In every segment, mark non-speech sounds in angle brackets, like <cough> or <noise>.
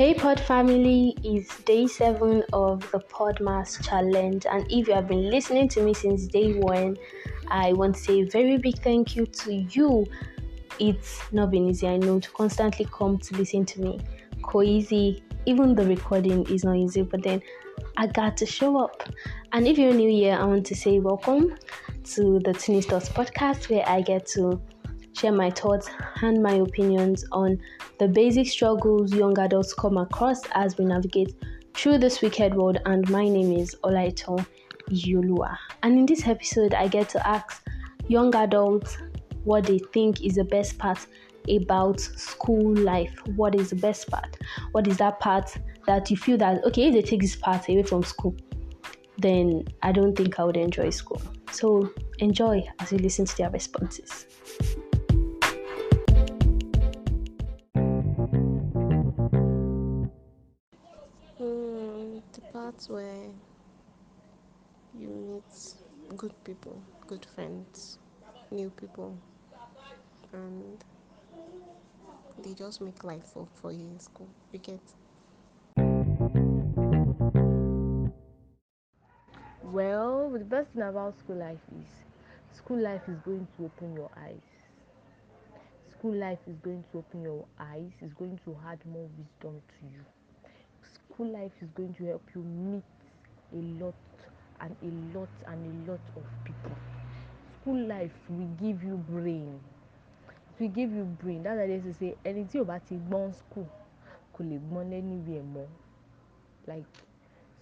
Hey Pod family, it's day seven of the Podmas challenge, and if you have been listening to me since day one, I want to say a very big thank you to you. It's not been easy, I know, to constantly come to listen to me. Coeasy, even the recording is not easy, but then I got to show up. And if you're new here, I want to say welcome to the Tunis Thoughts podcast, where I get to share my thoughts and my opinions on the basic struggles young adults come across as we navigate through this wicked world. And my name is Olaito Yulua. And in this episode, I get to ask young adults what they think is the best part about school life. What is the best part? What is that part that you feel that, okay, if they take this part away from school, then I don't think I would enjoy school. So enjoy as you listen to their responses. That's where you meet good people, good friends, new people, and they just make life work for you in school. You get. Well, the best thing about school life is school life is going to open your eyes. School life is going to open your eyes, it's going to add more wisdom to you school life is going to help you meet a lot and a lot and a lot of people. School life will give you brain. It will give you brain. That's why they used to say ẹni tí ò bá school kò lè gbọ́n anywhere mọ́. Like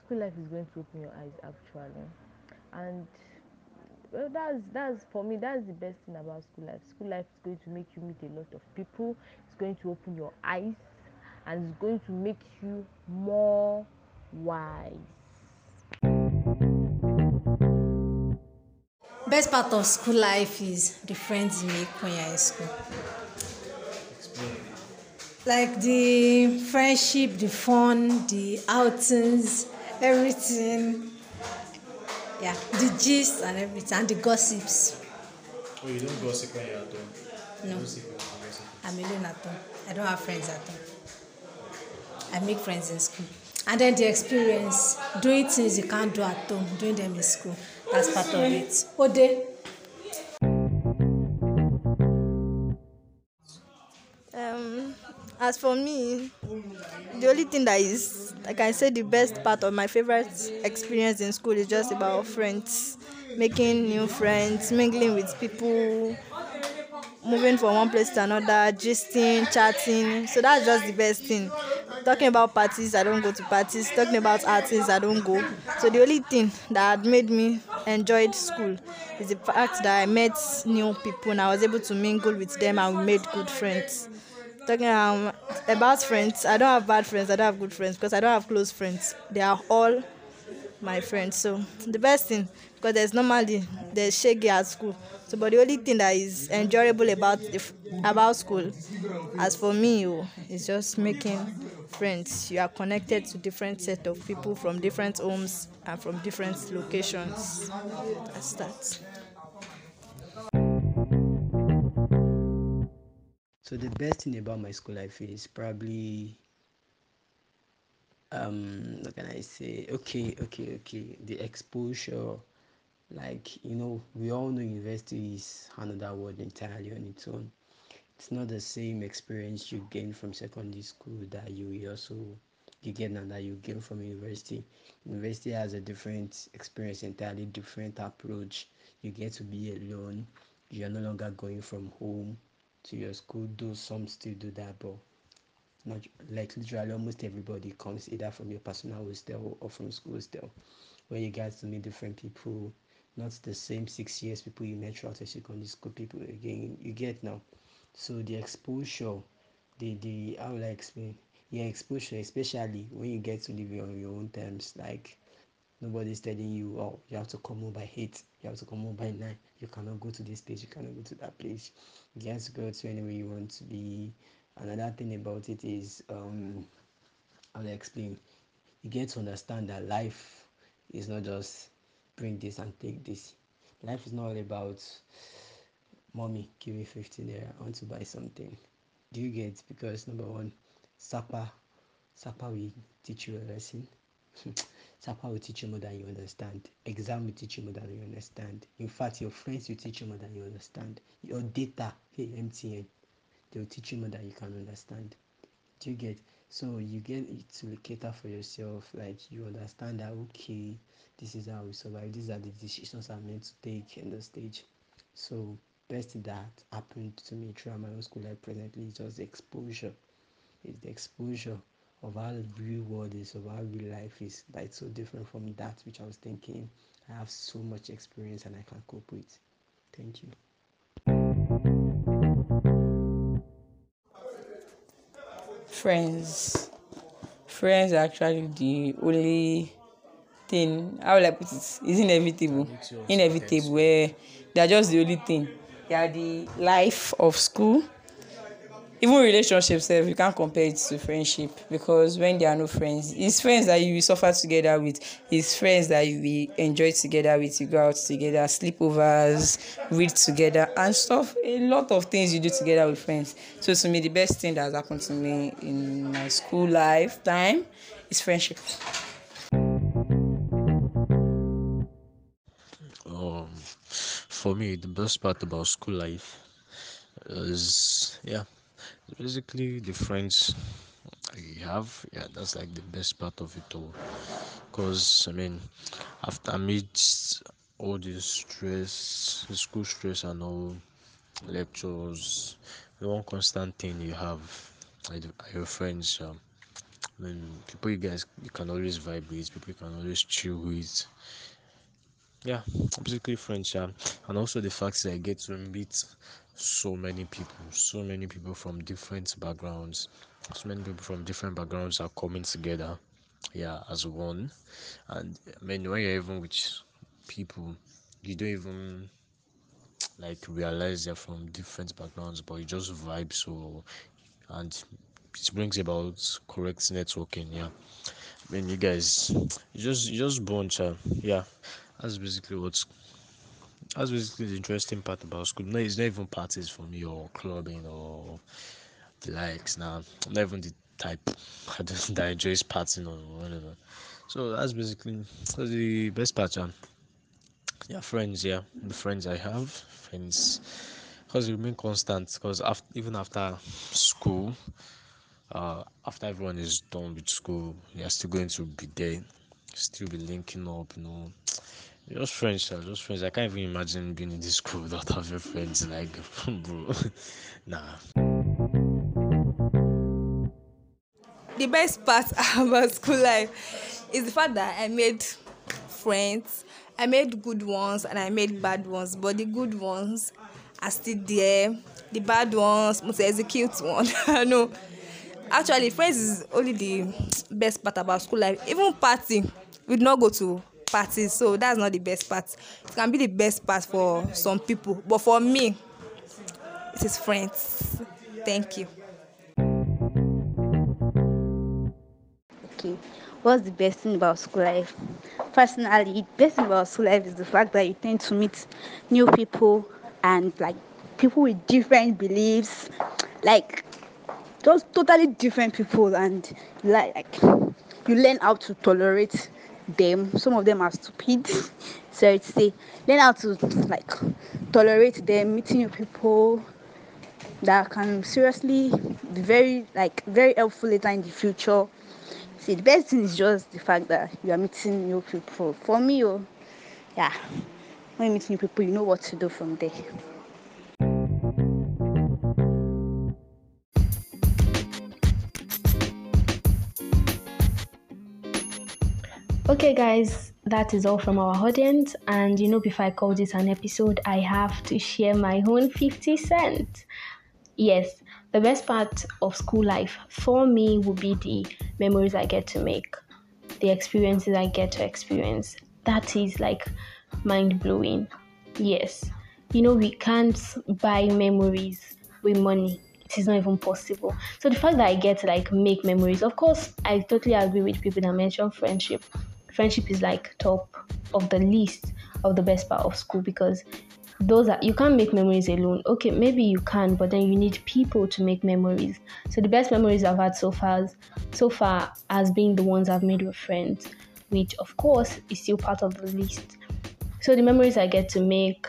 school life is going to open your eyes actually. And well that's that's for me that's the best thing about school life. School life is going to make you meet a lot of people. It's going to open your eyes and it's going to make you more wise. Best part of school life is the friends you make when you're in school. Like the friendship, the fun, the outings, everything. Yeah, the gist and everything, and the gossips. Oh, you don't gossip when you're at home? No. I'm alone at home. I don't have friends at home. I make friends in school. And then the experience, doing things you can't do at home, doing them in school. That's part of it. Ode. Um, as for me, the only thing that is, like I said, the best part of my favorite experience in school is just about friends, making new friends, mingling with people, moving from one place to another, gisting, chatting. So that's just the best thing talking about parties i don't go to parties. Talking about artists i don't go. So the only thing that made me enjoyed school is the fact that i met new people and i was able to mingle with them and we made good friends. Talking um, about friends i don't have bad friends i don't have good friends because i don't have close friends. They are all my friends. So the best thing because there's normally there's shaggy at school. So but the only thing that is enjoyable about about school as for me oh, is just making friends. You are connected to different set of people from different homes and from different locations. That's that. So the best thing about my school life is probably um what can i say? Okay okay okay. The exposure. Like you know we all know university is another world entirely on its own it's not the same experience you gain from secondary school that you also you get now that you gain from university. University has a different experience, entirely different approach. You get to be alone. You are no longer going from home to your school. Though some still do that, but not like literally almost everybody comes either from your personal hostel or from school hostel, where you get to meet different people. Not the same six years people you met throughout secondary school people again. You get now. So the exposure, the the how will I explain? Your exposure, especially when you get to live on your own terms, like nobody's telling you, oh, you have to come home by eight, you have to come home by nine, you cannot go to this place, you cannot go to that place. You get to go to anywhere you want to be. Another thing about it is um I'll explain. You get to understand that life is not just bring this and take this. Life is not all about mommy give me 15 naira i want to buy something do you get because number one sapa Sapa will teach you a lesson. <laughs> Sapa will teach you more than you understand. Exam will teach you more than you understand. In fact, your friends will teach you more than you understand. Your data, hey MTN, they will teach you more than you can understand. Do you get? So you get it to cater for yourself. Like you understand that okay, this is how we survive. These are the decisions I'm meant to take in the stage. So best that happened to me throughout my own school life presently is just the exposure. It's the exposure of how the real world is, of how real life is. That it's so different from that which I was thinking. I have so much experience and I can cope with. Thank you. Friends. Friends are actually the only thing how will I put it? It's inevitable. Inevitable where eh. they are just the only thing. They are the life of school. Even relationship sef you can't compare it to friendship because when there are no friends it's friends that you suffer together with. It's friends that you will enjoy together with. You go out together sleepovers read together and stuff. A lot of things you do together with friends. So to me the best thing that has happened to me in my school lifetime is friendship. For me, the best part about school life is yeah basically the friends you have. Yeah that's like the best part of it all. Because i mean after amidst all this stress school stress and all lectures the one constant thing you have are your friends um, I mean, people you guys you can always vibe with, people you can always chill with. Yeah, basically friends, yeah. And also the fact that I get to meet so many people, so many people from different backgrounds, so many people from different backgrounds are coming together, yeah, as one. And I mean, when you're even with people, you don't even like realize they're from different backgrounds, but you just vibe so, and it brings about correct networking, yeah. I mean, you guys, you just you just bunch, yeah. That's basically what's that's basically the interesting part about school. No, it's not even parties for me or clubbing or the likes. Now, I'm not even the type <laughs> that enjoys partying or whatever. So that's basically that's the best part. Yeah, yeah friends. Yeah, the friends I have, friends, because they remain constant. Because after even after school, uh, after everyone is done with school, you're still going to be there, still be linking up. You know, just friends, sir. Just friends. I can't even imagine being in this school without having friends. Like, <laughs> bro, nah. the best part <laughs> about school life is the fact that I made friends. I made good ones and I made bad ones, but the good ones are still there. The bad ones must execute one. <laughs> I know. Actually, friends is only the best part about school life. Even party, we not go to parties, so that's not the best part. It can be the best part for some people, but for me, it is friends. Thank you. okay what's the best thing about school life personally the best thing about school life is the fact that you tend to meet new people and like people with different beliefs like just totally different people and like, like you learn how to tolerate them some of them are stupid. <laughs> So to say learn how to like tolerate them meeting new people that can seriously be very like very helpful later in the future. See the best thing is just the fact that you are meeting new people. For me oh yeah when you meet new people you know what to do from there Okay, guys, that is all from our audience. And you know, before I call this an episode, I have to share my own 50 cents. Yes, the best part of school life for me would be the memories I get to make, the experiences I get to experience. That is like mind blowing. Yes, you know, we can't buy memories with money. It is not even possible. So the fact that I get to like make memories, of course, I totally agree with people that mention friendship. Friendship is like top of the list of the best part of school because those are you can't make memories alone. Okay, maybe you can, but then you need people to make memories. So the best memories I've had so far, so far, has been the ones I've made with friends, which of course is still part of the list. So the memories I get to make,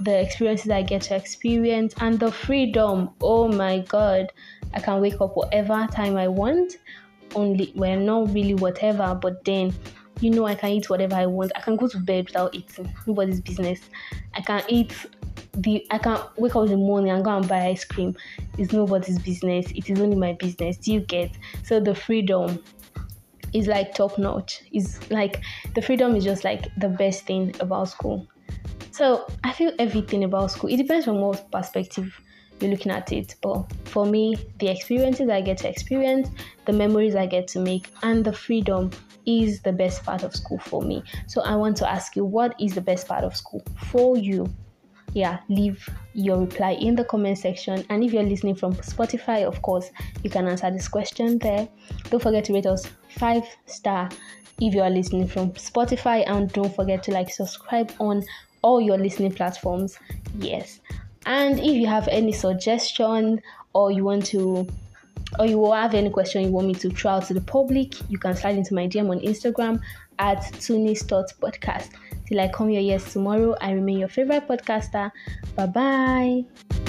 the experiences I get to experience, and the freedom. Oh my god, I can wake up whatever time I want. Only well, not really whatever, but then you know I can eat whatever I want. I can go to bed without eating. Nobody's business. I can eat the I can wake up in the morning and go and buy ice cream. It's nobody's business. It is only my business. Do you get? So the freedom is like top notch. Is like the freedom is just like the best thing about school. So I feel everything about school. It depends on what perspective you're looking at it. But for me, the experiences I get to experience, the memories I get to make, and the freedom is the best part of school for me. So I want to ask you, what is the best part of school for you? Yeah, leave your reply in the comment section. And if you're listening from Spotify, of course, you can answer this question there. Don't forget to rate us five star if you are listening from Spotify, and don't forget to like subscribe on all your listening platforms. Yes. And if you have any suggestion or you want to or you will have any question you want me to throw out to the public, you can slide into my DM on Instagram at Podcast. Till I come your ears tomorrow, I remain your favorite podcaster. Bye bye.